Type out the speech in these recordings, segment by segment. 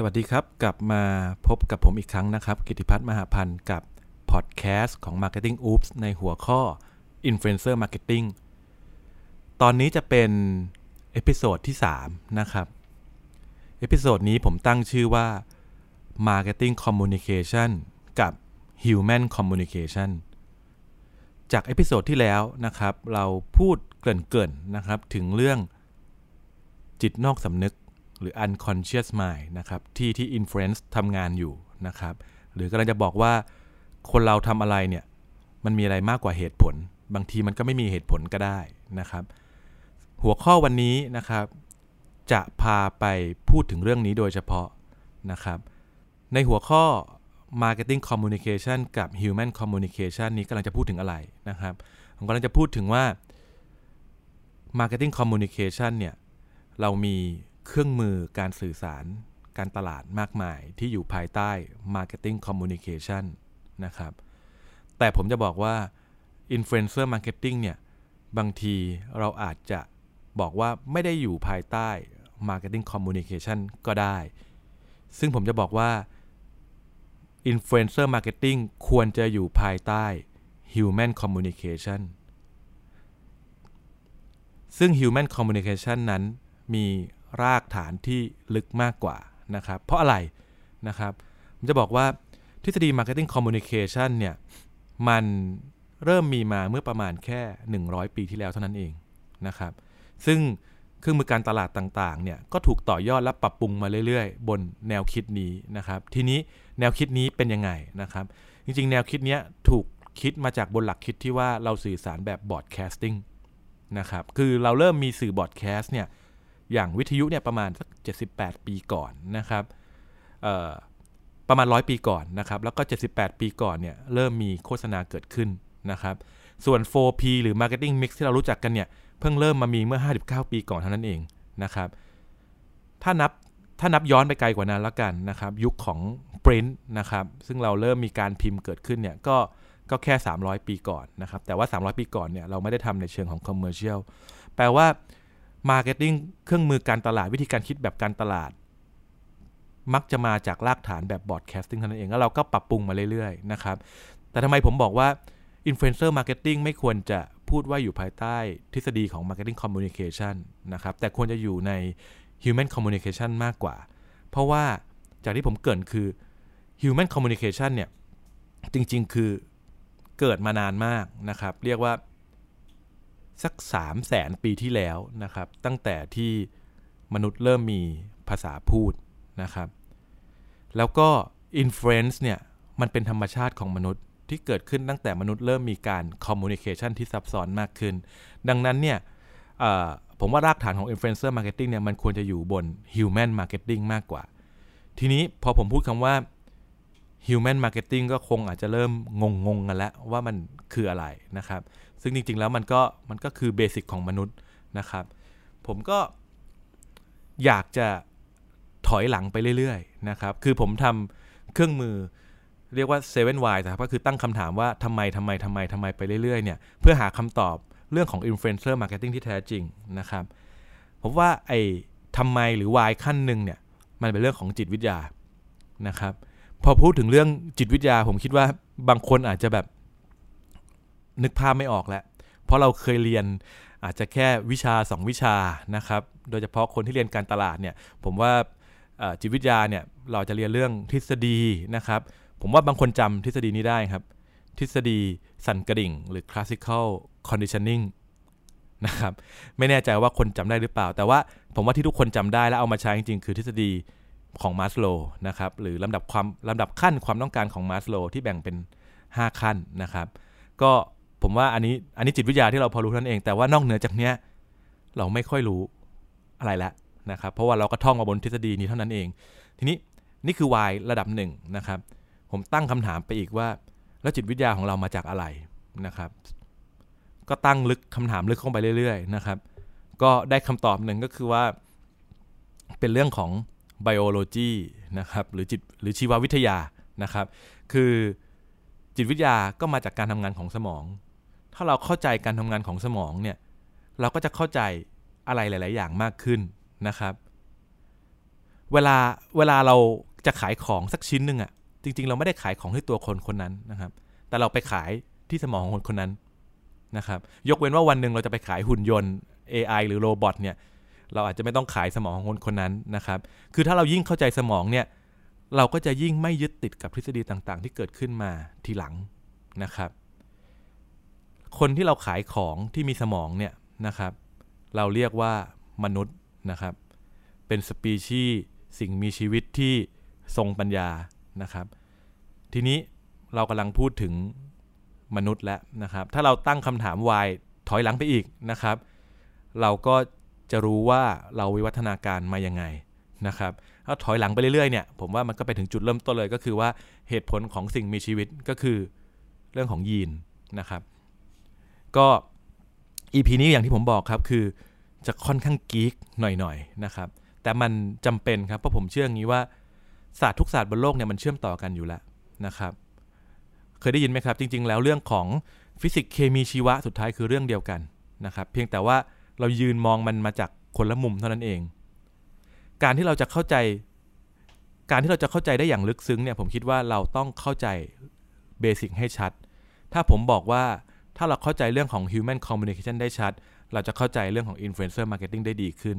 สวัสดีครับ กลับมาพบกับผมอีกครั้งนะครับ กิติพัฒน์มหาพันธ์กับพอดแคสต์ของ Marketing Oops ในหัวข้อ Influencer Marketing ตอนนี้จะเป็น episode ที่ 3 นะครับ episode นี้ผมตั้งชื่อว่า Marketing Communication กับ Human Communication จาก episode ที่แล้วนะครับ เราพูดเกริ่นๆนะครับ ถึงเรื่องจิตนอกสำนึก หรือ unconscious mind นะครับที่ที่ influence ทำงานอยู่นะครับ หรือกำลังจะบอกว่าคนเราทำอะไรเนี่ยมันมีอะไรมากกว่าเหตุผล บางทีมันก็ไม่มีเหตุผลก็ได้นะครับ หัวข้อวันนี้นะครับ จะพาไปพูดถึงเรื่องนี้โดยเฉพาะนะครับ ในหัวข้อ marketing communication กับ human communication นี้กำลังจะพูดถึงอะไรนะครับ ผมกำลังจะพูดถึงว่า marketing communication เนี่ยเรามี เครื่องมือการสื่อสารการตลาดมากมายที่อยู่ภายใต้ marketing communication นะครับ แต่ผมจะบอกว่า influencer marketing เนี่ย บางทีเราอาจจะบอกว่าไม่ได้อยู่ภายใต้ marketing communication ก็ได้ ซึ่งผมจะบอกว่า influencer marketing ควรจะอยู่ภายใต้ human communication ซึ่ง human communication นั้นมี รากฐานที่ลึกมากกว่านะครับ เพราะอะไรนะครับผมจะบอกว่าทฤษฎี marketing communication เนี่ยมันเริ่มมีมาเมื่อประมาณแค่ 100 ปีที่แล้วเท่านั้นเองนะครับ ซึ่งเครื่องมือการตลาดต่างๆเนี่ยก็ถูกต่อยอดและปรับปรุงมาเรื่อยๆ บนแนวคิดนี้นะครับ ทีนี้แนวคิดนี้เป็นยังไงนะครับ จริงๆ แนวคิดนี้ถูกคิดมาจากบนหลักคิดที่ว่าเราสื่อสารแบบ broadcasting นะครับ คือเราเริ่มมีสื่อ broadcast เนี่ย อย่างวิทยุเนี่ยประมาณสัก78 ปีก่อนนะครับประมาณ 100 ปีก่อนนะครับแล้วก็ 78 ปีก่อนเนี่ยเริ่มมีโฆษณาเกิดขึ้นนะครับส่วน 4P หรือ Marketing Mix ที่เรารู้จักกันเนี่ยเพิ่งเริ่มมามีเมื่อ 59 ปีก่อนเท่านั้นเองนะครับถ้านับถ้านับย้อนไปไกลกว่านั้นแล้วกันนะครับยุคของ Print นะครับซึ่งเราเริ่มมีการพิมพ์เกิดขึ้นเนี่ยก็ก็แค่ 300 ปีก่อนนะครับแต่ว่า 300 ปีก่อนเนี่ยเราไม่ได้ทำในเชิงของ Commercial แปลว่า Marketing เครื่องมือการตลาดวิธีการคิดแบบการตลาด มักจะมาจากรากฐานแบบ broadcasting เท่านั้นเอง แล้วเราก็ปรับปรุงมาเรื่อยๆนะครับ แต่ทำไมผมบอกว่า Influencer Marketing ไม่ควรจะพูดว่าอยู่ภายใต้ทฤษฎีของ Marketing Communication นะครับ แต่ควรจะอยู่ใน Human Communication มากกว่า เพราะว่าจากที่ผมเกริ่นคือ Human Communication เนี่ย จริง ๆ คือเกิดมานานมากนะครับ เรียกว่า สัก 3 0 0แสนปีที่แล้วนะครับ ตั้งแต่ที่มนุษย์เริ่มมีภาษาพูดนะครับ แล้วก็ influence เนี่ยมันเป็นธรรมชาติของมนุษย์ที่เกิดขึ้นตั้งแต่มนุษย์เริ่มมีการ communication ที่ซับซ้อนมากขึ้น ดังนั้นเนี่ยผมว่ารากฐานของ influencer marketing เนี่ยมันควรจะอยู่บน human marketing มากกว่า ทีนี้พอผมพูดคำว่า human marketing ก็คงอาจจะเริ่มงงๆกันแล้วว่ามันคืออะไรนะครับ ซึ่งจริงๆแล้วมันก็มันก็คือเบสิกของมนุษย์นะครับ ผมก็อยากจะถอยหลังไปเรื่อยๆนะครับ คือผมทำเครื่องมือเรียกว่า 7 why นะครับก็คือตั้งคำถามว่าทำไมทำไมทำไมทำไมไปเรื่อยๆเนี่ยเพื่อหาคำตอบเรื่องของ influencer marketing ที่แท้จริงนะครับ ผมว่าไอ้ทำไมหรือ why ขั้นหนึ่งเนี่ยมันเป็นเรื่องของจิตวิทยานะครับ พอพูดถึงเรื่องจิตวิทยาผมคิดว่าบางคนอาจจะแบบนึกภาพไม่ออกแล้ว เพราะเราเคยเรียนอาจจะแค่วิชา 2 วิชานะครับ โดยเฉพาะคนที่เรียนการตลาดเนี่ย ผมว่าจิตวิทยาเนี่ยเราจะเรียนเรื่องทฤษฎีนะครับ ผมว่าบางคนจำทฤษฎีนี้ได้ครับ ทฤษฎีสั่นกระดิ่ง หรือ classical conditioning นะครับ ไม่แน่ใจว่าคนจำได้หรือเปล่า แต่ว่าผมว่าที่ทุกคนจำได้แล้วเอามาใช้จริงๆ คือทฤษฎี ของมาสโลนะครับหรือลำดับความลำดับขั้นความต้องการของมาสโลที่แบ่งเป็น 5 ขั้นนะครับ ก็ผมว่าอันนี้อันนี้จิตวิทยาที่เราพอรู้ท่านเอง แต่ว่านอกเหนือจากเนี้ยเราไม่ค่อยรู้อะไรแล้วนะครับ เพราะว่าเราก็ท่องมาบนทฤษฎีนี้เท่านั้นเอง ทีนี้นี่คือ y ระดับหนึ่งนะครับ ผมตั้งคำถามไปอีกว่า แล้วจิตวิทยาของเรามาจากอะไรนะครับ ก็ตั้งลึกคำถามลึกเข้าไปเรื่อย ๆ นะครับ ก็ได้คำตอบหนึ่งก็คือว่า เป็นเรื่องของ ไบโอโลจีนะครับหรือจิตหรือชีววิทยานะครับ คือจิตวิทยาก็มาจากการทำงานของสมอง ถ้าเราเข้าใจการทำงานของสมองเนี่ยเราก็จะเข้าใจอะไรหลาย ๆ อย่างมากขึ้นนะครับ เวลาเวลาเราจะขายของสักชิ้นหนึ่งอะ่ะจริง ๆ เราไม่ได้ขายของที่ตัวคนคนนั้นนะครับ แต่เราไปขายที่สมองของคนคนนั้นนะครับ ยกเว้นว่าวันหนึ่งเราจะไปขายหุ่นยนต์ AI หรือ robot เนี่ย เราอาจจะไม่ต้องขายสมองของคนคนนั้นนะครับ คือถ้าเรายิ่งเข้าใจสมองเนี่ย เราก็จะยิ่งไม่ยึดติดกับทฤษฎีต่างๆ ที่เกิดขึ้นมาทีหลังนะครับ คนที่เราขายของที่มีสมองเนี่ยนะครับ เราเรียกว่ามนุษย์นะครับ เป็นสปีชีส์สิ่งมีชีวิตที่ทรงปัญญานะครับ ทีนี้เรากำลังพูดถึงมนุษย์แล้วนะครับ ถ้าเราตั้งคำถามวายถอยหลังไปอีกนะครับ เราก็ จะรู้ว่าเราวิวัฒนาการมายังไงนะครับถ้าถอยหลังไปเรื่อยๆเนี่ยผมว่ามันก็ไปถึงจุดเริ่มต้นเลยก็คือว่าเหตุผลของสิ่งมีชีวิตก็คือเรื่องของยีนนะครับ ก็ EP นี้อย่างที่ผมบอกครับคือจะค่อนข้างกีกหน่อยๆนะครับ แต่มันจำเป็นครับเพราะผมเชื่ออย่างนี้ว่าศาสตร์ทุกศาสตร์บนโลกเนี่ยมันเชื่อมต่อกันอยู่แล้วนะครับ เคยได้ยินไหมครับ จริง ๆ แล้วเรื่องของฟิสิกส์เคมีชีวะสุดท้ายคือเรื่องเดียวกันนะครับ เพียงแต่ว่า เรายืนมองมันมาจากคนละมุมเท่านั้นเอง การที่เราจะเข้าใจ การที่เราจะเข้าใจได้อย่างลึกซึ้งเนี่ยผมคิดว่าเราต้องเข้าใจเบสิกให้ชัด ถ้าผมบอกว่าถ้าเราเข้าใจเรื่องของ human communication ได้ชัด เราจะเข้าใจเรื่องของ influencer marketing ได้ดีขึ้น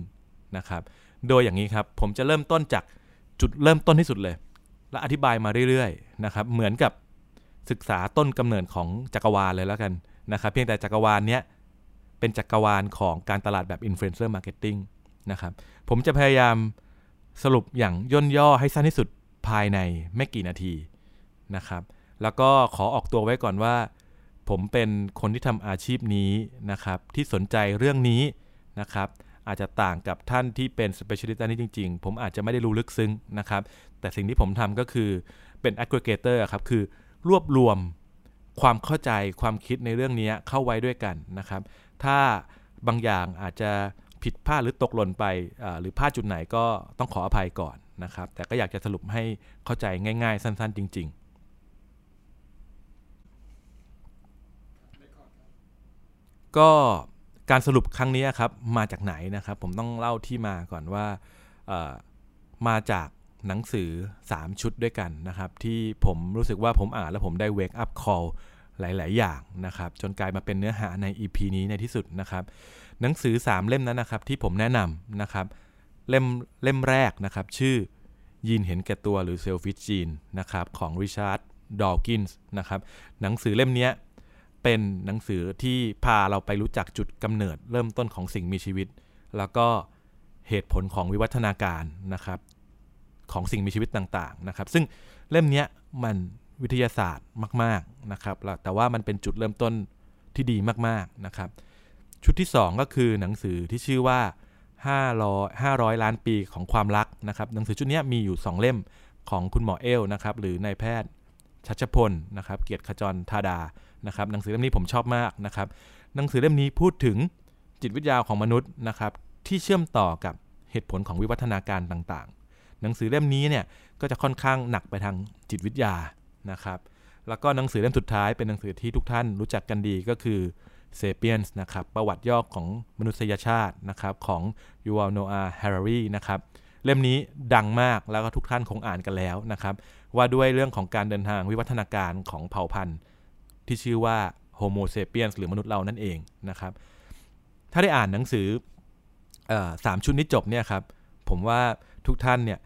นะครับ โดยอย่างนี้ครับ ผมจะเริ่มต้นจากจุดเริ่มต้นที่สุดเลย และอธิบายมาเรื่อยๆนะครับ เหมือนกับศึกษาต้นกำเนิดของจักรวาลเลยแล้วกันนะครับ เพียงแต่จักรวาลเนี้ย เป็นจักรวาลของการตลาดแบบ influencer marketing นะครับ ผมจะพยายามสรุปอย่างย่นย่อให้สั้นที่สุดภายในไม่กี่นาทีนะครับ แล้วก็ขอออกตัวไว้ก่อนว่า ผมเป็นคนที่ทำอาชีพนี้นะครับ ที่สนใจเรื่องนี้นะครับ อาจจะต่างกับท่านที่เป็น specialist นี้จริง ๆ ผมอาจจะไม่ได้รู้ลึกซึ้งนะครับ แต่สิ่งที่ผมทำก็คือเป็น aggregator ครับ คือรวบรวมความเข้าใจความคิดในเรื่องนี้เข้าไว้ด้วยกันนะครับ ถ้าบางอย่างอาจจะผิดพลาดหรือตกหล่นไปหรือพลาดจุดไหนก็ต้องขออภัยก่อนนะครับ แต่ก็อยากจะสรุปให้เข้าใจง่าย ๆ สั้น ๆ จริง ๆ ก็การสรุปครั้งนี้ครับมาจากไหนนะครับ ผมต้องเล่าที่มาก่อนว่ามาจากหนังสือ 3 ชุดด้วยกันนะครับ ที่ผมรู้สึกว่าผมอ่านแล้วผมได้ wake up call หลาย ๆ อย่างนะครับ จนกลายมาเป็นเนื้อหาใน EP นี้ในที่สุดนะครับ หนังสือ 3 เล่มนั้นนะครับ ที่ผมแนะนำนะครับ เล่มเล่มแรกนะครับ ชื่อยีนเห็นแก่ตัวหรือ Selfish Gene นะครับของริชาร์ดดอลกินส์นะครับหนังสือเล่มนี้เป็นหนังสือที่พาเราไปรู้จักจุดกำเนิดเริ่มต้นของสิ่งมีชีวิต แล้วก็เหตุผลของวิวัฒนาการนะครับของสิ่งมีชีวิตต่าง ๆ นะครับ ซึ่งเล่มนี้มัน วิทยาศาสตร์มาก ๆนะครับ แต่ว่ามันเป็นจุดเริ่มต้นที่ดีมากๆนะครับ ชุดที่ 2 ก็คือหนังสือที่ชื่อว่า 500 500 ล้านปีของความรักนะครับ หนังสือชุดนี้มีอยู่ 2 เล่มของคุณหมอเอลนะครับ หรือนายแพทย์ชัชพลนะครับ เกียรติขจรธาดานะครับ หนังสือเล่มนี้ผมชอบมากนะครับ หนังสือเล่มนี้พูดถึงจิตวิทยาของมนุษย์นะครับ ที่เชื่อมต่อกับเหตุผลของวิวัฒนาการต่างๆ หนังสือเล่มนี้เนี่ยก็จะค่อนข้างหนักไปทางจิตวิทยา นะครับ แล้วก็หนังสือเล่มสุดท้ายเป็นหนังสือที่ทุกท่านรู้จักกันดีก็คือเซเปียนส์นะครับประวัติย่อของมนุษยชาตินะครับของยูวัลโนอาห์ ฮารารีนะครับเล่มนี้ดังมากแล้วก็ทุกท่านคงอ่านกันแล้วนะครับ ว่าด้วยเรื่องของการเดินทางวิวัฒนาการของเผ่าพันธุ์ ที่ชื่อว่าโฮโมเซเปียนส์หรือมนุษย์เรานั่นเองนะครับ ถ้าได้อ่านหนังสือสามชุดนี้จบเนี่ยครับ ผมว่าทุกท่านเนี่ย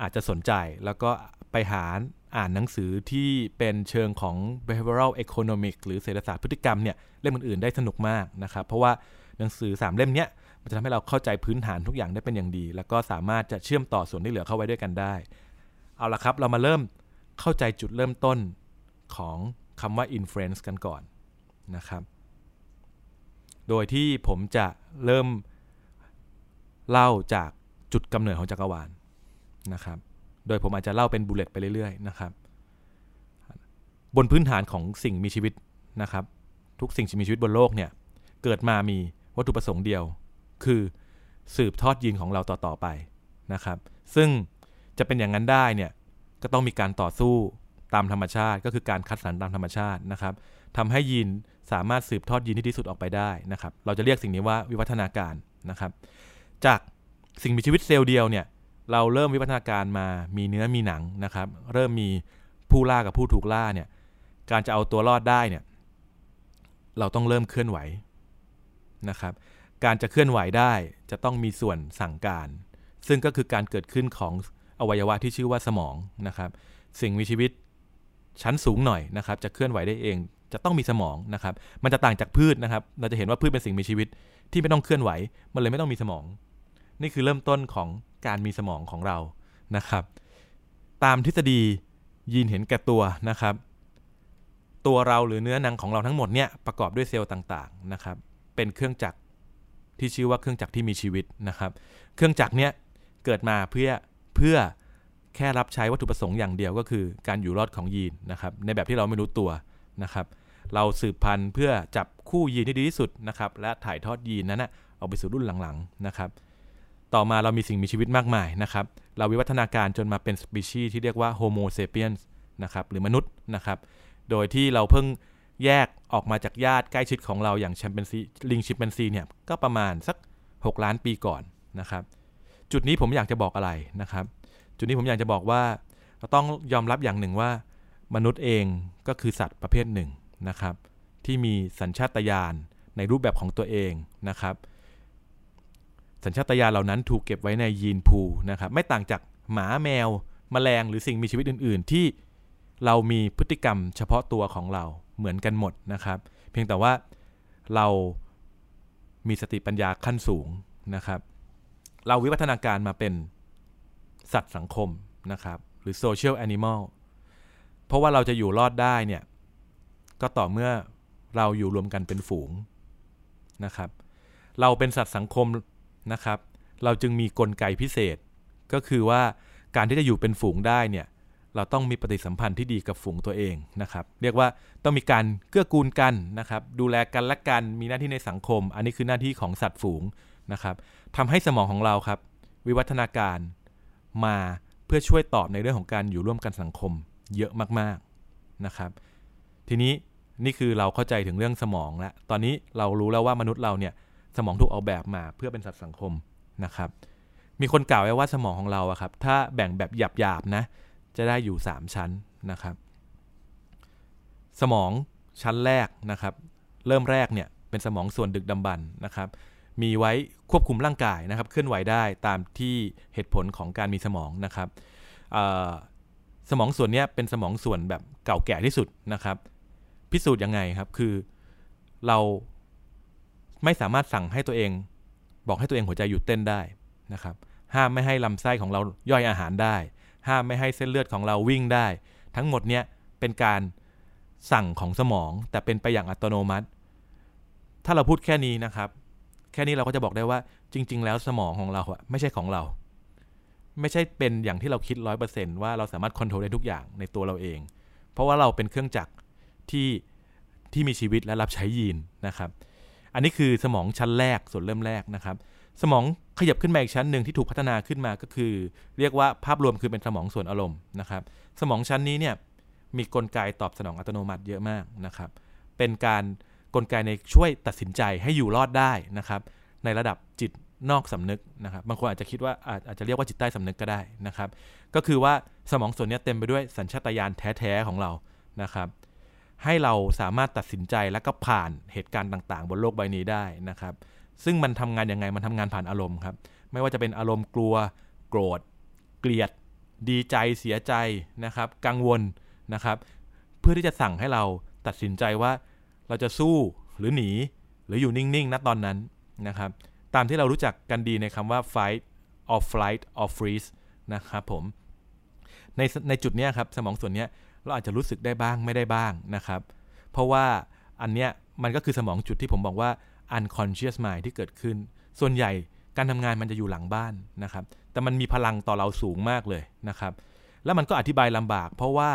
อาจจะสนใจแล้วก็ไปหา อ่านหนังสือที่เป็นเชิงของ behavioral economics หรือเศรษฐศาสตร์พฤติกรรมเนี่ยเล่มอื่นๆได้สนุกมากนะครับ เพราะว่าหนังสือ 3 เล่มเนี้ยมันจะทำให้เราเข้าใจพื้นฐานทุกอย่างได้เป็นอย่างดี แล้วก็สามารถจะเชื่อมต่อส่วนที่เหลือเข้าไว้ด้วยกันได้ เอาละครับ เรามาเริ่มเข้าใจจุดเริ่มต้นของคำว่า influence กันก่อนนะครับ โดยที่ผมจะเริ่มเล่าจากจุดกำเนิดของจักรวาลนะครับ โดยผมอาจจะเล่าเป็นบุลเลตไปเรื่อยๆนะครับ บนพื้นฐานของสิ่งมีชีวิตนะครับ ทุกสิ่งมีชีวิตบนโลกเนี่ย เกิดมามีวัตถุประสงค์เดียว คือสืบทอดยีนของเราต่อๆไปนะครับ ซึ่งจะเป็นอย่างนั้นได้เนี่ยก็ต้องมีการต่อสู้ตามธรรมชาติ ก็คือการคัดสรรตามธรรมชาตินะครับทำให้ยีนสามารถสืบทอดยีนที่ดีสุดออกไปได้นะครับ เราจะเรียกสิ่งนี้ว่าวิวัฒนาการนะครับ จากสิ่งมีชีวิตเซลล์เดียวเนี่ย เราเริ่มวิวัฒนาการมามีเนื้อมีหนังนะครับ เริ่มมีผู้ล่ากับผู้ถูกล่าเนี่ยการจะเอาตัวรอดได้เนี่ยเราต้องเริ่มเคลื่อนไหวนะครับ การจะเคลื่อนไหวได้จะต้องมีส่วนสั่งการ ซึ่งก็คือการเกิดขึ้นของอวัยวะที่ชื่อว่าสมองนะครับ สิ่งมีชีวิตชั้นสูงหน่อยนะครับ จะเคลื่อนไหวได้เอง จะต้องมีสมองนะครับ มันจะต่างจากพืชนะครับ เราจะเห็นว่าพืชเป็นสิ่งมีชีวิตที่ไม่ต้องเคลื่อนไหว มันเลยไม่ต้องมีสมอง นี่คือเริ่มต้นของ การมีสมองของเรานะครับ ตามทฤษฎียีนเห็นแก่ตัวนะครับ ตัวเราหรือเนื้อหนังของเราทั้งหมดเนี่ยประกอบด้วยเซลล์ต่างๆนะครับ เป็นเครื่องจักรที่ชื่อว่าเครื่องจักรที่มีชีวิตนะครับ เครื่องจักรเนี้ยเกิดมาเพื่อเพื่อแค่รับใช้วัตถุประสงค์อย่างเดียวก็คือการอยู่รอดของยีนนะครับ ในแบบที่เราไม่รู้ตัวนะครับ เราสืบพันธุ์เพื่อจับคู่ยีนที่ดีที่สุดนะครับ และถ่ายทอดยีนนั้นนะเอาไปสู่รุ่นหลังๆนะครับ ต่อมาเรามีสิ่งมีชีวิตมากมายนะครับ เราวิวัฒนาการจนมาเป็นสปีชีส์ที่เรียกว่าโฮโมเซเปียนนะครับหรือมนุษย์นะครับ โดยที่เราเพิ่งแยกออกมาจากญาติใกล้ชิดของเราอย่างชิมแปนซีลิงชิมแปนซีเนี่ยก็ประมาณสัก 6 ล้านปีก่อนนะครับ จุดนี้ผมอยากจะบอกอะไรนะครับ จุดนี้ผมอยากจะบอกว่าเราต้องยอมรับอย่างหนึ่งว่า มนุษย์เองก็คือสัตว์ประเภทหนึ่งนะครับ ที่มีสัญชาตญาณในรูปแบบของตัวเองนะครับ สัญชาตญาณเหล่านั้นถูกเก็บไว้ในยีนพูนะครับไม่ต่างจากหมาแมวมแมลงหรือสิ่งมีชีวิตอื่น ๆ ที่เรามีพฤติกรรมเฉพาะตัวของเราเหมือนกันหมดนะครับ เพียงแต่ว่าเรามีสติปัญญาขั้นสูงนะครับ เราวิวัฒนาการมาเป็นสัตว์สังคมนะครับ หรือโซเชียลแอนิมอลเพราะว่าเราจะอยู่รอดได้เนี่ย ก็ต่อเมื่อเราอยู่รวมกันเป็นฝูงนะครับ เราเป็นสัตว์สังคม นะครับ เราจึงมีกลไกพิเศษ ก็คือว่าการที่จะอยู่เป็นฝูงได้เนี่ยเราต้องมีปฏิสัมพันธ์ที่ดีกับฝูงตัวเองนะครับ เรียกว่าต้องมีการเกื้อกูลกันนะครับ ดูแลกันและกันมีหน้าที่ในสังคม อันนี้คือหน้าที่ของสัตว์ฝูงนะครับทำให้สมองของเราครับ วิวัฒนาการมาเพื่อช่วยตอบในเรื่องของการอยู่ร่วมกันสังคมเยอะมากๆนะครับ ทีนี้นี่คือเราเข้าใจถึงเรื่องสมองแล้วตอนนี้เรารู้แล้วว่ามนุษย์เราเนี่ย สมองถูกออกแบบมาเพื่อเป็นสัตว์สังคมนะครับ มีคนกล่าวไว้ว่าสมองของเราอะครับ ถ้าแบ่งแบบหยาบๆนะ จะได้อยู่ 3 ชั้นนะครับ สมองชั้นแรกนะครับ เริ่มแรกเนี่ยเป็นสมองส่วนดึกดำบรรนะครับ มีไว้ควบคุมร่างกายนะครับ เคลื่อนไหวได้ตามที่เหตุผลของการมีสมองนะครับสมองส่วนนี้เป็นสมองส่วนแบบเก่าแก่ที่สุดนะครับ พิสูจน์ยังไงครับ คือเรา ไม่สามารถสั่งให้ตัวเอง บอกให้ตัวเองหัวใจหยุดเต้นได้นะครับ ห้ามไม่ให้ลำไส้ของเราย่อยอาหารได้ ห้ามไม่ให้เส้นเลือดของเราวิ่งได้ ทั้งหมดเนี้ยเป็นการสั่งของสมอง แต่เป็นไปอย่างอัตโนมัติ ถ้าเราพูดแค่นี้นะครับ แค่นี้เราก็จะบอกได้ว่าจริง ๆ แล้วสมองของเราอะไม่ใช่ของเรา ไม่ใช่เป็นอย่างที่เราคิดร้อยเปอร์เซนต์ว่าเราสามารถควบคุมได้ทุกอย่างในตัวเราเอง เพราะว่าเราเป็นเครื่องจักรที่ที่มีชีวิตและรับใช้ยีนนะครับ อันนี้คือสมองชั้นแรกส่วนเริ่มแรกนะครับ สมองขยับขึ้นมาอีกชั้นหนึ่งที่ถูกพัฒนาขึ้นมาก็คือ เรียกว่าภาพรวมคือเป็นสมองส่วนอารมณ์นะครับ สมองชั้นนี้เนี่ยมีกลไกตอบสนองอัตโนมัติเยอะมากนะครับ เป็นการกลไกในช่วยตัดสินใจให้อยู่รอดได้นะครับ ในระดับจิตนอกสำนึกนะครับ บางคนอาจจะคิดว่าอาจจะเรียกว่าจิตใต้สำนึกก็ได้นะครับ ก็คือว่าสมองส่วนนี้เต็มไปด้วยสัญชาตญาณแท้ๆของเรานะครับ ให้เราสามารถตัดสินใจและก็ผ่านเหตุการณ์ต่างๆ บนโลกใบนี้ได้นะครับ ซึ่งมันทำงานยังไงมันทำงานผ่านอารมณ์ครับ ไม่ว่าจะเป็นอารมณ์กลัว โกรธ เกลียด ดีใจเสียใจนะครับ กังวลนะครับ เพื่อที่จะสั่งให้เราตัดสินใจว่าเราจะสู้หรือหนี หรืออยู่นิ่งๆณตอนนั้นนะครับ ตามที่เรารู้จักกันดีในคำว่า fight or flight or freeze นะครับผมในในจุดนี้ครับสมองส่วนนี้ เราอาจจะรู้สึกได้บ้างไม่ได้บ้างนะครับ เพราะว่าอันเนี้ยมันก็คือสมองจุดที่ผมบอกว่า unconscious mind ที่เกิดขึ้น ส่วนใหญ่การทำงานมันจะอยู่หลังบ้านนะครับ แต่มันมีพลังต่อเราสูงมากเลยนะครับ แล้วมันก็อธิบายลำบาก เพราะว่า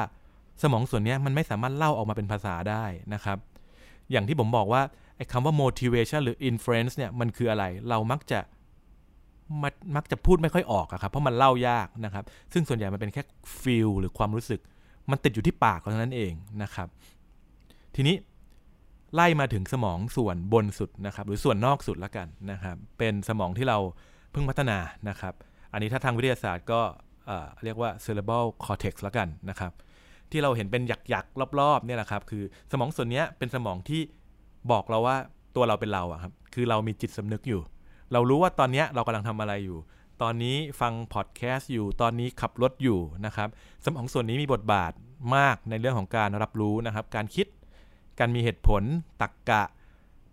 สมองส่วนนี้มันไม่สามารถเล่าออกมาเป็นภาษาได้นะครับ อย่างที่ผมบอกว่าไอ้คำว่า motivation หรือ influence เนี่ยมันคืออะไร เรามักจะมักมักจะพูดไม่ค่อยออกอะครับ เพราะมันเล่ายากนะครับ ซึ่งส่วนใหญ่มันเป็นแค่ feel หรือความรู้สึก มันติดอยู่ที่ปากเท่านั้นเองนะครับ ทีนี้ไล่มาถึงสมองส่วนบนสุดนะครับ หรือส่วนนอกสุดแล้วกันนะครับ เป็นสมองที่เราเพิ่งพัฒนานะครับ อันนี้ถ้าทางวิทยาศาสตร์ก็เรียกว่า cerebral cortex แล้วกันนะครับ ที่เราเห็นเป็นหยักๆรอบๆเนี่ยแหละครับคือสมองส่วนนี้เป็นสมองที่บอกเราว่าตัวเราเป็นเราอะครับคือเรามีจิตสำนึกอยู่ เรารู้ว่าตอนนี้เรากำลังทำอะไรอยู่ ตอนนี้ฟังพอดแคสต์อยู่ ตอนนี้ขับรถอยู่นะครับสมองส่วนนี้มีบทบาทมากในเรื่องของการรับรู้นะครับ การคิด การมีเหตุผล ตักกะ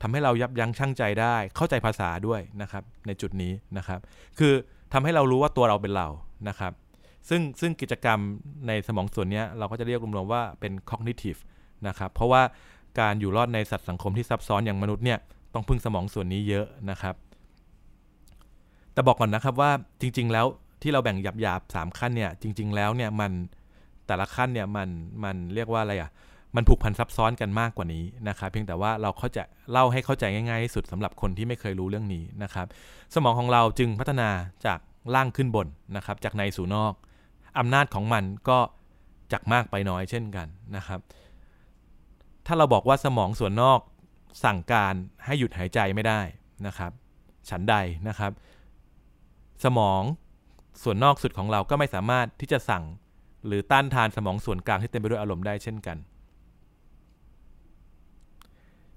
ทำให้เรายับยั้งชั่งใจได้ เข้าใจภาษาด้วยนะครับ ในจุดนี้นะครับ คือทำให้เรารู้ว่าตัวเราเป็นเรานะครับ ซึ่งซึ่งกิจกรรมในสมองส่วนนี้เราก็จะเรียกรวมๆว่าเป็น cognitive นะครับ เพราะว่าการอยู่รอดในสัตว์สังคมที่ซับซ้อนอย่างมนุษย์เนี่ยต้องพึ่งสมองส่วนนี้เยอะนะครับ แต่บอกก่อนนะครับว่าจริง ๆ แล้วที่เราแบ่งหยาบๆสามขั้นเนี่ย จริง ๆ แล้วเนี่ยมันแต่ละขั้นเนี่ยมันมันเรียกว่าอะไรอะ่ะมันผูกพันซับซ้อนกันมากกว่านี้นะครับเพียงแต่ว่าเราเข้าใจเล่าให้เข้าใจง่ายๆที่สุดสำหรับคนที่ไม่เคยรู้เรื่องนี้นะครับ สมองของเราจึงพัฒนาจากล่างขึ้นบนนะครับ จากในสู่นอกอำนาจของมันก็จากมากไปน้อยเช่นกันนะครับ ถ้าเราบอกว่าสมองส่วนนอกสั่งการให้หยุดหายใจไม่ได้นะครับ ฉันใดนะครับ สมองส่วนนอกสุดของเราก็ไม่สามารถที่จะสั่ง หรือต้านทานสมองส่วนกลางที่เต็มไปด้วยอารมณ์ได้เช่นกัน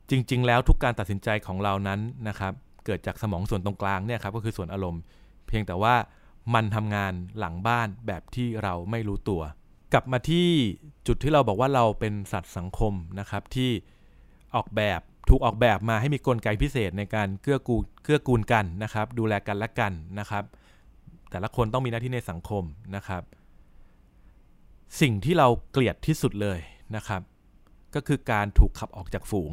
จริง ๆ แล้วทุกการตัดสินใจของเรานั้นนะครับ เกิดจากสมองส่วนตรงกลางเนี่ยครับก็คือส่วนอารมณ์ เพียงแต่ว่ามันทำงานหลังบ้านแบบที่เราไม่รู้ตัว กลับมาที่จุดที่เราบอกว่าเราเป็นสัตว์สังคมนะครับที่ออกแบบ ถูกออกแบบมาให้มีกลไกพิเศษในการเกื้อกูลเกื้อกูลกันนะครับ ดูแลกันและกันนะครับ แต่ละคนต้องมีหน้าที่ในสังคมนะครับ สิ่งที่เราเกลียดที่สุดเลยนะครับ ก็คือการถูกขับออกจากฝูง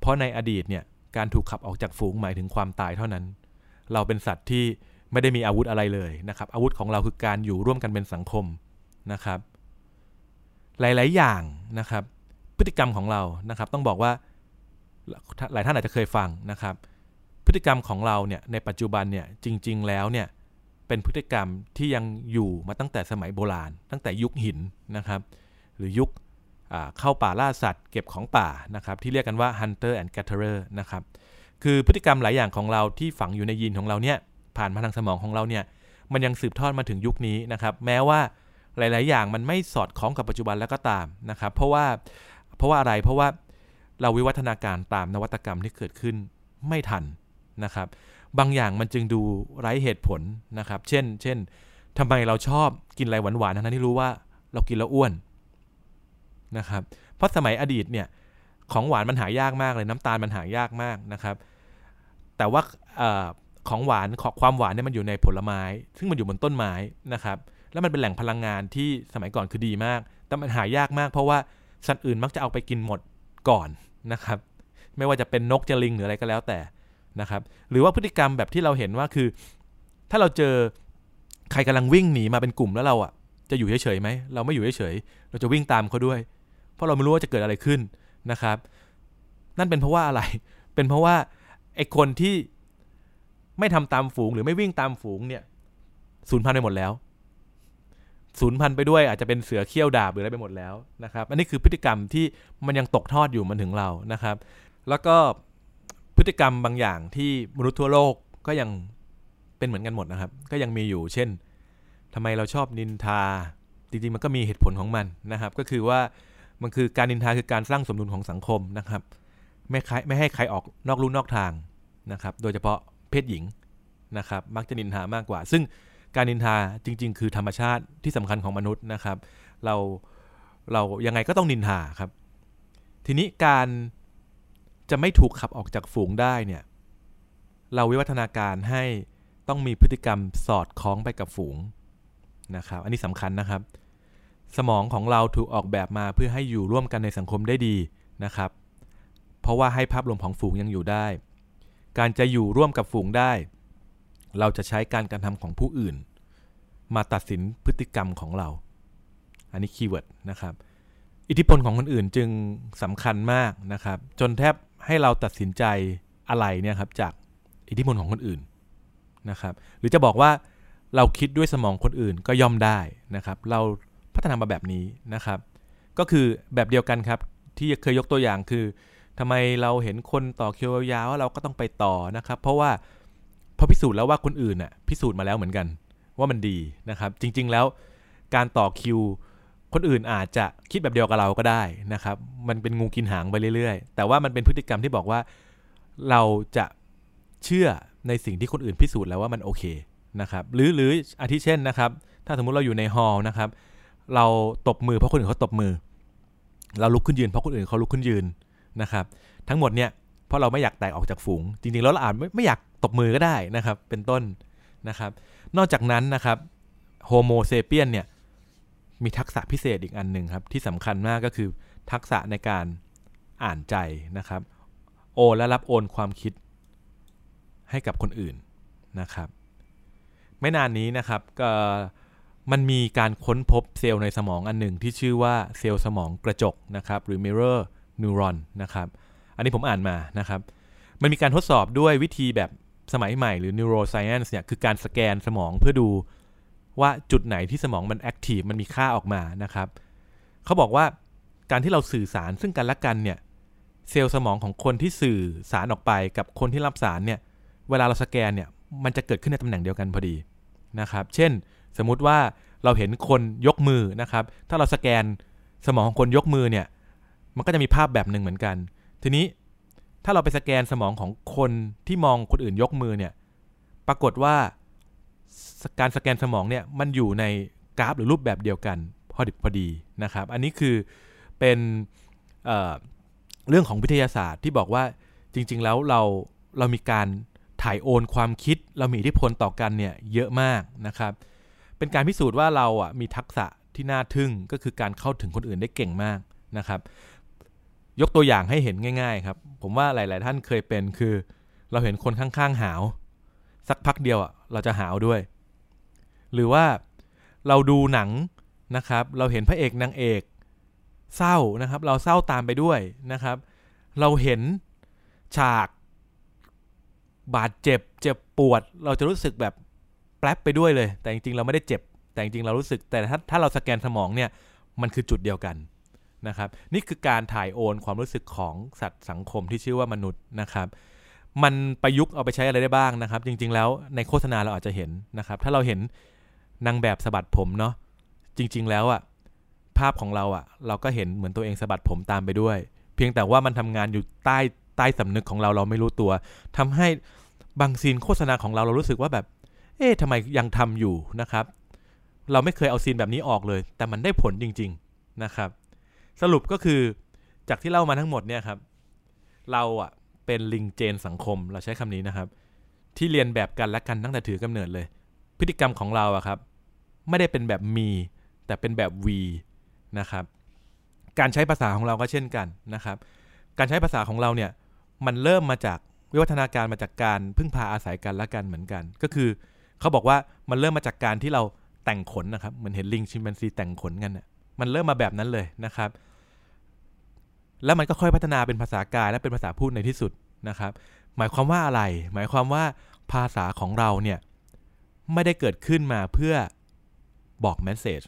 เพราะในอดีตเนี่ยการถูกขับออกจากฝูงหมายถึงความตายเท่านั้น เราเป็นสัตว์ที่ไม่ได้มีอาวุธอะไรเลยนะครับ อาวุธของเราคือการอยู่ร่วมกันเป็นสังคมนะครับ หลาย ๆ อย่างนะครับ พฤติกรรมของเรานะครับ ต้องบอกว่า หลายท่านอาจจะเคยฟังนะครับ พฤติกรรมของเราเนี่ยในปัจจุบันเนี่ยจริง ๆ แล้วเนี่ยเป็นพฤติกรรมที่ยังอยู่มาตั้งแต่สมัยโบราณ ตั้งแต่ยุคหินนะครับ หรือยุคเข้าป่าล่าสัตว์ เก็บของป่านะครับ ที่เรียกกันว่า hunter and gatherer นะครับ คือพฤติกรรมหลายอย่างของเราที่ฝังอยู่ในยีนของเราเนี่ยผ่านมาทางสมองของเราเนี่ยมันยังสืบทอดมาถึงยุคนี้นะครับ แม้ว่าหลาย ๆ อย่างมันไม่สอดคล้องกับปัจจุบันแล้วก็ตามนะครับ เพราะว่าเพราะว่าอะไรเพราะว่า เราวิวัฒนาการตามนวัตกรรมที่เกิดขึ้นไม่ทันนะครับ บางอย่างมันจึงดูไร้เหตุผลนะครับ เช่น เช่นทำไมเราชอบกินอะไรหวานๆทั้งที่รู้ว่าเรากินแล้วอ้วนนะครับ เพราะสมัยอดีตเนี่ยของหวานมันหายากมากเลยน้ำตาลมันหายากมากนะครับ แต่ว่าอของหวานความหวานเนี่ยมันอยู่ในผลไม้ ซึ่งมันอยู่บนต้นไม้นะครับ แล้วมันเป็นแหล่งพลังงานที่สมัยก่อนคือดีมาก แต่มันหายากมากเพราะว่าสัตว์อื่นมักจะเอาไปกินหมดก่อน นะครับ ไม่ว่าจะเป็นนกจะลิงหรืออะไรก็แล้วแต่นะครับ หรือว่าพฤติกรรมแบบที่เราเห็นว่าคือ ถ้าเราเจอใครกำลังวิ่งหนีมาเป็นกลุ่มแล้วเราอะจะอยู่เฉยๆไหมเราไม่อยู่เฉยๆเราจะวิ่งตามเขาด้วย เพราะเราไม่รู้ว่าจะเกิดอะไรขึ้นนะครับ นั่นเป็นเพราะว่าอะไร เป็นเพราะว่าไอ้คนที่ไม่ทำตามฝูงหรือไม่วิ่งตามฝูงเนี่ยสูญพันธุ์ไปหมดแล้ว สูญพันธุ์ไปด้วยอาจจะเป็นเสือเขี้ยวดาบหรืออะไรไปหมดแล้วนะครับ อันนี้คือพฤติกรรมที่มันยังตกทอดอยู่มันถึงเรานะครับ แล้วก็พฤติกรรมบางอย่างที่มนุษย์ทั่วโลกก็ยังเป็นเหมือนกันหมดนะครับ ก็ยังมีอยู่ เช่นทำไมเราชอบนินทา จริงๆมันก็มีเหตุผลของมันนะครับ ก็คือว่ามันคือการนินทาคือการสร้างสมดุลของสังคมนะครับ ไม่ไม่ให้ใครออกนอกลู่นอกทางนะครับ โดยเฉพาะเพศหญิงนะครับ มักจะนินทามากกว่า ซึ่ง การนินทาจริง ๆ คือธรรมชาติที่สำคัญของมนุษย์นะครับ เราเรายังไงก็ต้องนินทาครับ ทีนี้การจะไม่ถูกขับออกจากฝูงได้เนี่ยเราวิวัฒนาการให้ต้องมีพฤติกรรมสอดคล้องไปกับฝูงนะครับ อันนี้สำคัญนะครับ สมองของเราถูกออกแบบมาเพื่อให้อยู่ร่วมกันในสังคมได้ดีนะครับ เพราะว่าให้ภาพรวมของฝูงยังอยู่ได้ การจะอยู่ร่วมกับฝูงได้ เราจะใช้การกระทำของผู้อื่น มาตัดสินพฤติกรรมของเรา อันนี้ keyword นะครับ อิทธิพลของคนอื่นจึงสำคัญมากนะครับ จนแทบให้เราตัดสินใจอะไรเนี่ยครับจากอิทธิพลของคนอื่นนะครับ หรือจะบอกว่าเราคิดด้วยสมองคนอื่นก็ย่อมได้นะครับ เราพัฒนามาแบบนี้นะครับ ก็คือแบบเดียวกันครับที่เคยยกตัวอย่างคือทำไมเราเห็นคนต่อคิวยาวๆเราก็ต้องไปต่อนะครับ เพราะว่า พอพิสูจน์แล้วว่าคนอื่นน่ะพิสูจน์มาแล้วเหมือนกัน ว่ามันดีนะครับ จริง ๆแล้วการต่อคิว คนอื่นอาจจะคิดแบบเดียวกับเราก็ได้นะครับ มันเป็นงูกินหางไปเรื่อยๆ แต่ว่ามันเป็นพฤติกรรมที่บอกว่าเราจะเชื่อในสิ่งที่คนอื่นพิสูจน์แล้วว่ามันโอเคนะครับหรือหรืออาทิเช่นนะครับ ถ้าสมมุติเราอยู่ในฮอลล์นะครับ เราตบมือเพราะคนอื่นเขาตบมือ เราลุกขึ้นยืนเพราะคนอื่นเขาลุกขึ้นยืนนะครับ ทั้งหมดเนี่ยเพราะเราไม่อยากแตกออกจากฝูง จริงๆแล้วเราอาจไม่ไม่อยาก ตบมือก็ได้นะครับ เป็นต้นนะครับ นอกจากนั้นนะครับโฮโมเซเปียนเนี่ยมีทักษะพิเศษอีกอันหนึ่งครับ ที่สำคัญมากก็คือทักษะในการอ่านใจนะครับ โอนและรับโอนความคิดให้กับคนอื่นนะครับ ไม่นานนี้นะครับก็มันมีการค้นพบเซลล์ในสมองอันหนึ่งที่ชื่อว่าเซลล์สมองกระจกนะครับ หรือ mirror neuron นะครับ อันนี้ผมอ่านมานะครับ มันมีการทดสอบด้วยวิธีแบบ สมัยใหม่หรือ neuroscience เนี่ยคือการสแกนสมองเพื่อดูว่าจุดไหนที่สมองมันแอคทีฟมันมีค่าออกมานะครับเขาบอกว่าการที่เราสื่อสารซึ่งกันและกันเนี่ยเซลล์สมองของคนที่สื่อสารออกไปกับคนที่รับสารเนี่ยเวลาเราสแกนเนี่ยมันจะเกิดขึ้นในตำแหน่งเดียวกันพอดีนะครับ เช่น สมมุติว่าเราเห็นคนยกมือนะครับ ถ้าเราสแกนสมองของคนยกมือเนี่ยมันก็จะมีภาพแบบหนึ่งเหมือนกัน ทีนี้ ถ้าเราไปสแกนสมองของคนที่มองคนอื่นยกมือเนี่ย ปรากฏว่าการสแกนสมองเนี่ยมันอยู่ในกราฟหรือรูปแบบเดียวกันพอดิบพอดีนะครับ อันนี้คือเป็นเเรื่องของวิทยาศาสตร์ที่บอกว่าจริง ๆ แล้วเราเรามีการถ่ายโอนความคิด เรามีอิทธิพลต่อกันเนี่ยเยอะมากนะครับ เป็นการพิสูจน์ว่าเราอะมีทักษะที่น่าทึ่งก็คือการเข้าถึงคนอื่นได้เก่งมากนะครับ ยกตัวอย่างให้เห็นง่าย ๆ ครับ ผมว่าหลาย ๆ ท่านเคยเป็นคือ เราเห็นคนข้างๆหาว สักพักเดียวอะเราจะหาวด้วย หรือว่าเราดูหนังนะครับ เราเห็นพระเอกนางเอกเศร้านะครับ เราเศร้าตามไปด้วยนะครับ เราเห็นฉากบาดเจ็บ เจ็บปวด เราจะรู้สึกแบบแป๊บไปด้วยเลย แต่จริงๆเราไม่ได้เจ็บ แต่จริงๆเรารู้สึกแต่ถ้าถ้าเราสแกนสมองเนี่ยมันคือจุดเดียวกัน นะครับนี่คือการถ่ายโอนความรู้สึกของสัตว์สังคมที่ชื่อว่ามนุษย์นะครับ มันประยุกต์เอาไปใช้อะไรได้บ้างนะครับ จริง ๆ แล้วในโฆษณาเราอาจจะเห็นนะครับ ถ้าเราเห็นนางแบบสะบัดผมเนาะจริง ๆ แล้วอะภาพของเราอะเราก็เห็นเหมือนตัวเองสะบัดผมตามไปด้วย เพียงแต่ว่ามันทำงานอยู่ใต้ใต้สำนึกของเราเราไม่รู้ตัวทำให้บางซีนโฆษณาของเราเรารู้สึกว่าแบบ เอ๊ะทำไมยังทำอยู่นะครับ เราไม่เคยเอาซีนแบบนี้ออกเลย แต่มันได้ผลจริง ๆนะครับ สรุปก็คือจากที่เล่ามาทั้งหมดเนี่ยครับ เราอะเป็นลิงเจนสังคมเราใช้คำนี้นะครับ ที่เรียนแบบกันและกันตั้งแต่ถือกำเนิดเลย พฤติกรรมของเราอะครับ ไม่ได้เป็นแบบมี แต่เป็นแบบวีนะครับ การใช้ภาษาของเราก็เช่นกันนะครับ การใช้ภาษาของเราเนี่ยมันเริ่มมาจากวิวัฒนาการมาจากการพึ่งพาอาศัยกันและกันเหมือนกัน ก็คือเขาบอกว่ามันเริ่มมาจากการที่เราแต่งขนนะครับ เหมือนเห็นลิงชิมแปนซีแต่งขนกันน่ะมันเริ่มมาแบบนั้นเลยนะครับ แล้วมันก็ค่อยพัฒนาเป็นภาษากายและเป็นภาษาพูดในที่สุดนะครับ หมายความว่าอะไร หมายความว่าภาษาของเราเนี่ยไม่ได้เกิดขึ้นมาเพื่อบอกแมสเซจ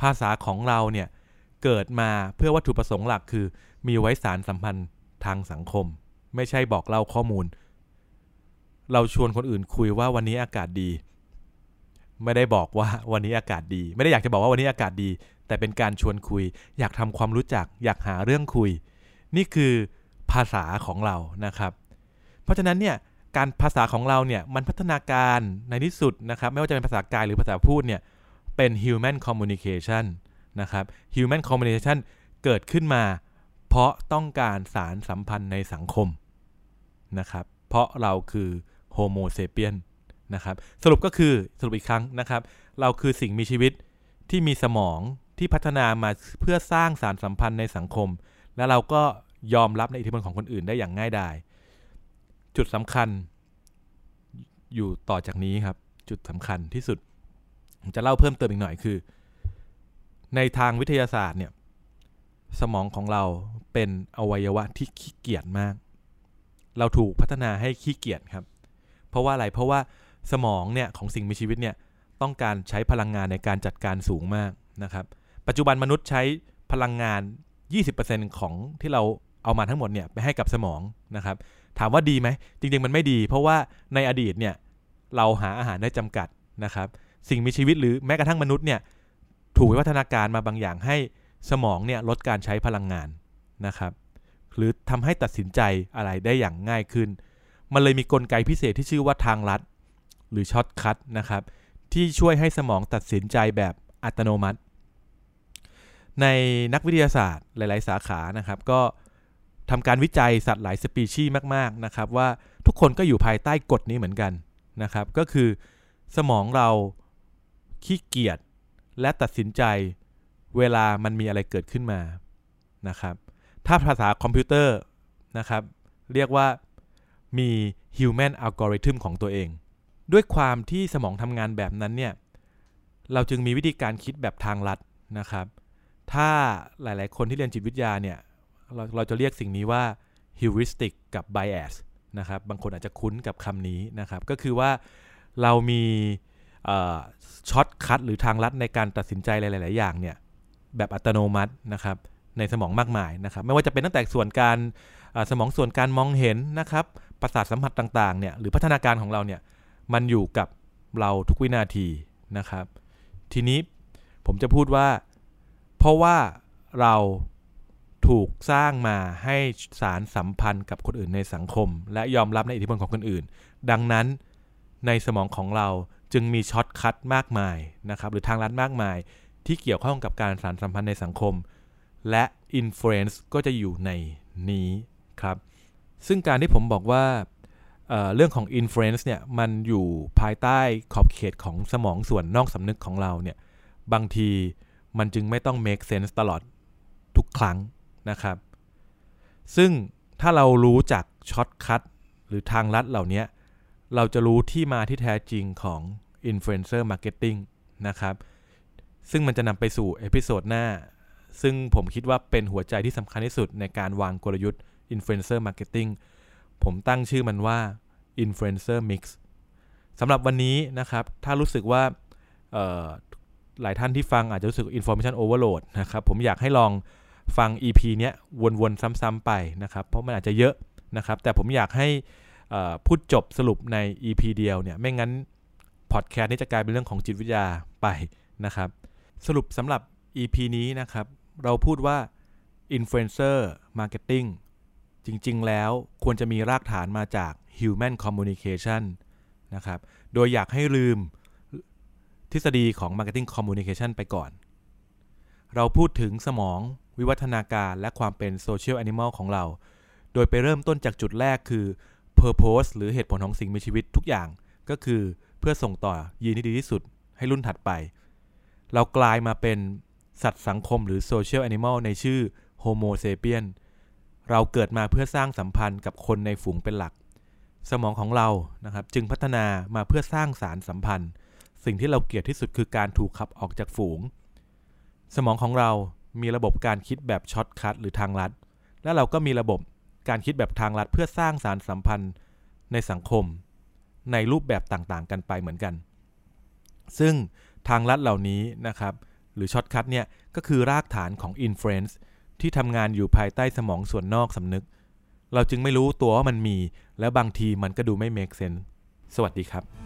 ภาษาของเราเนี่ยเกิดมาเพื่อวัตถุประสงค์หลักคือ มีไว้สารสัมพันธ์ทางสังคม ไม่ใช่บอกเล่าข้อมูล เราชวนคนอื่นคุยว่าวันนี้อากาศดี ไม่ได้บอกว่าวันนี้อากาศดี ไม่ได้อยากจะบอกว่าวันนี้อากาศดี แต่เป็นการชวนคุย อยากทำความรู้จัก อยากหาเรื่องคุย นี่คือภาษาของเรานะครับ เพราะฉะนั้นเนี่ยการภาษาของเราเนี่ยมันพัฒนาการในที่สุดนะครับ ไม่ว่าจะเป็นภาษากายหรือภาษาพูดเนี่ยเป็น human communication นะครับ human communication เกิดขึ้นมา เพราะต้องการสารสัมพันธ์ในสังคมนะครับ เพราะเราคือโฮโมเซเปียนนะครับ สรุปก็คือสรุปอีกครั้งนะครับ เราคือสิ่งมีชีวิตที่มีสมอง ที่พัฒนามาเพื่อสร้างสารสัมพันธ์ในสังคม และเราก็ยอมรับในอิทธิพลของคนอื่นได้อย่างง่ายดาย จุดสำคัญอยู่ต่อจากนี้ครับ จุดสำคัญที่สุด ผมจะเล่าเพิ่มเติมอีกหน่อยคือ ในทางวิทยาศาสตร์เนี่ย สมองของเราเป็นอวัยวะที่ขี้เกียจมาก เราถูกพัฒนาให้ขี้เกียจครับ เพราะว่าอะไรเพราะว่าสมองเนี่ยของสิ่งมีชีวิตเนี่ยต้องการใช้พลังงานในการจัดการสูงมากนะครับ ปัจจุบันมนุษย์ใช้พลังงาน 20%ของที่เราเอามาทั้งหมดเนี่ยไปให้กับสมองนะครับ ถามว่าดีไหม จริง ๆ มันไม่ดี เพราะว่าในอดีตเนี่ยเราหาอาหารได้จำกัดนะครับ สิ่งมีชีวิตหรือแม้กระทั่งมนุษย์เนี่ยถูกวิวัฒนาการมาบางอย่างให้สมองเนี่ยลดการใช้พลังงานนะครับ หรือทำให้ตัดสินใจอะไรได้อย่างง่ายขึ้น มันเลยมีกลไกพิเศษที่ชื่อว่าทางลัด หรือ shortcut นะครับที่ช่วยให้สมองตัดสินใจแบบอัตโนมัติ ในนักวิทยาศาสตร์หลาย ๆ สาขานะครับ ก็ทำการวิจัยสัตว์หลายสปีชีส์มาก ๆ นะครับ ว่าทุกคนก็อยู่ภายใต้กฎนี้เหมือนกันนะครับ ก็คือสมองเราขี้เกียจและตัดสินใจเวลามันมีอะไรเกิดขึ้นมานะครับ ถ้าภาษาคอมพิวเตอร์นะครับ เรียกว่ามี human algorithm ของตัวเอง ด้วยความที่สมองทำงานแบบนั้นเนี่ย เราจึงมีวิธีการคิดแบบทางลัดนะครับ ถ้าหลาย ๆ คนที่เรียนจิตวิทยาเนี่ยเราเราจะเรียกสิ่งนี้ว่า heuristic กับ bias นะครับ บางคนอาจจะคุ้นกับคำนี้นะครับ ก็คือว่าเรามีช็อตคัดหรือทางลัดในการตัดสินใจหลาย ๆ อย่างเนี่ยแบบอัตโนมัตินะครับในสมองมากมายนะครับ ไม่ว่าจะเป็นตั้งแต่ส่วนการสมองส่วนการมองเห็นนะครับประสาทสัมผัสต่าง ๆ เนี่ยหรือพัฒนาการของเราเนี่ยมันอยู่กับเราทุกวินาทีนะครับ ทีนี้ผมจะพูดว่า เพราะว่าเราถูกสร้างมาให้สานสัมพันธ์กับคนอื่นในสังคม และยอมรับในอิทธิพลของคนอื่น ดังนั้นในสมองของเราจึงมี shortcut มากมายนะครับหรือทางลัดมากมาย ที่เกี่ยวข้องกับการสานสัมพันธ์ในสังคม และ influence ก็จะอยู่ในนี้ครับซึ่งการที่ผมบอกว่าเรื่องของ influence เนี่ยมันอยู่ภายใต้ขอบเขตของสมองส่วนนอกสำนึกของเราเนี่ยบางที มันจึงไม่ต้อง make sense ตลอดทุกครั้งนะครับ ซึ่งถ้าเรารู้จาก shortcut หรือทางลัดเหล่านี้ เราจะรู้ที่มาที่แท้จริงของ influencer marketing นะครับ ซึ่งมันจะนำไปสู่ episode หน้า ซึ่งผมคิดว่าเป็นหัวใจที่สำคัญที่สุดในการวางกลยุทธ์ Influencer Marketing ผมตั้งชื่อมันว่า Influencer Mix สำหรับวันนี้นะครับ ถ้ารู้สึกว่า หลายท่านที่ฟังอาจจะรู้สึก Information Overload นะครับ ผมอยากให้ลองฟัง EP เนี้ยวนๆ ซ้ำๆไปนะครับ เพราะมันอาจจะเยอะนะครับ แต่ผมอยากให้พูดจบสรุปใน EP เดียวเนี่ย ไม่งั้นพอดแคสต์นี้จะกลายเป็นเรื่องของจิตวิทยาไปนะครับ สรุปสำหรับ EP นี้นะครับ เราพูดว่า Influencer Marketing จริง ๆ แล้วควรจะมีรากฐานมาจาก Human Communication นะครับ โดยอยากให้ลืม ทฤษฎีของ Marketing Communication ไปก่อน เราพูดถึงสมองวิวัฒนาการและความเป็น Social Animal ของเรา โดยไปเริ่มต้นจากจุดแรกคือ Purpose หรือเหตุผลของสิ่งมีชีวิตทุกอย่าง ก็คือเพื่อส่งต่อยีนที่ดีที่สุดให้รุ่นถัดไป เรากลายมาเป็นสัตว์สังคมหรือ social animal ในชื่อโฮโมเซเปียนเราเกิดมาเพื่อสร้างสัมพันธ์กับคนในฝูงเป็นหลัก สมองของเรานะครับจึงพัฒนามาเพื่อสร้างสานสัมพันธ์ สิ่งที่เราเกลียดที่สุดคือการถูกขับออกจากฝูง สมองของเรามีระบบการคิดแบบ shortcut หรือทางลัด และเราก็มีระบบการคิดแบบทางลัดเพื่อสร้างสานสัมพันธ์ในสังคม ในรูปแบบต่างๆ กันไปเหมือนกัน ซึ่งทางลัดเหล่านี้นะครับหรือ shortcut เนี่ยก็คือรากฐานของ influence ที่ทำงานอยู่ภายใต้สมองส่วนนอกสำนึก เราจึงไม่รู้ตัวว่ามันมี แล้วบางทีมันก็ดูไม่ make sense สวัสดีครับ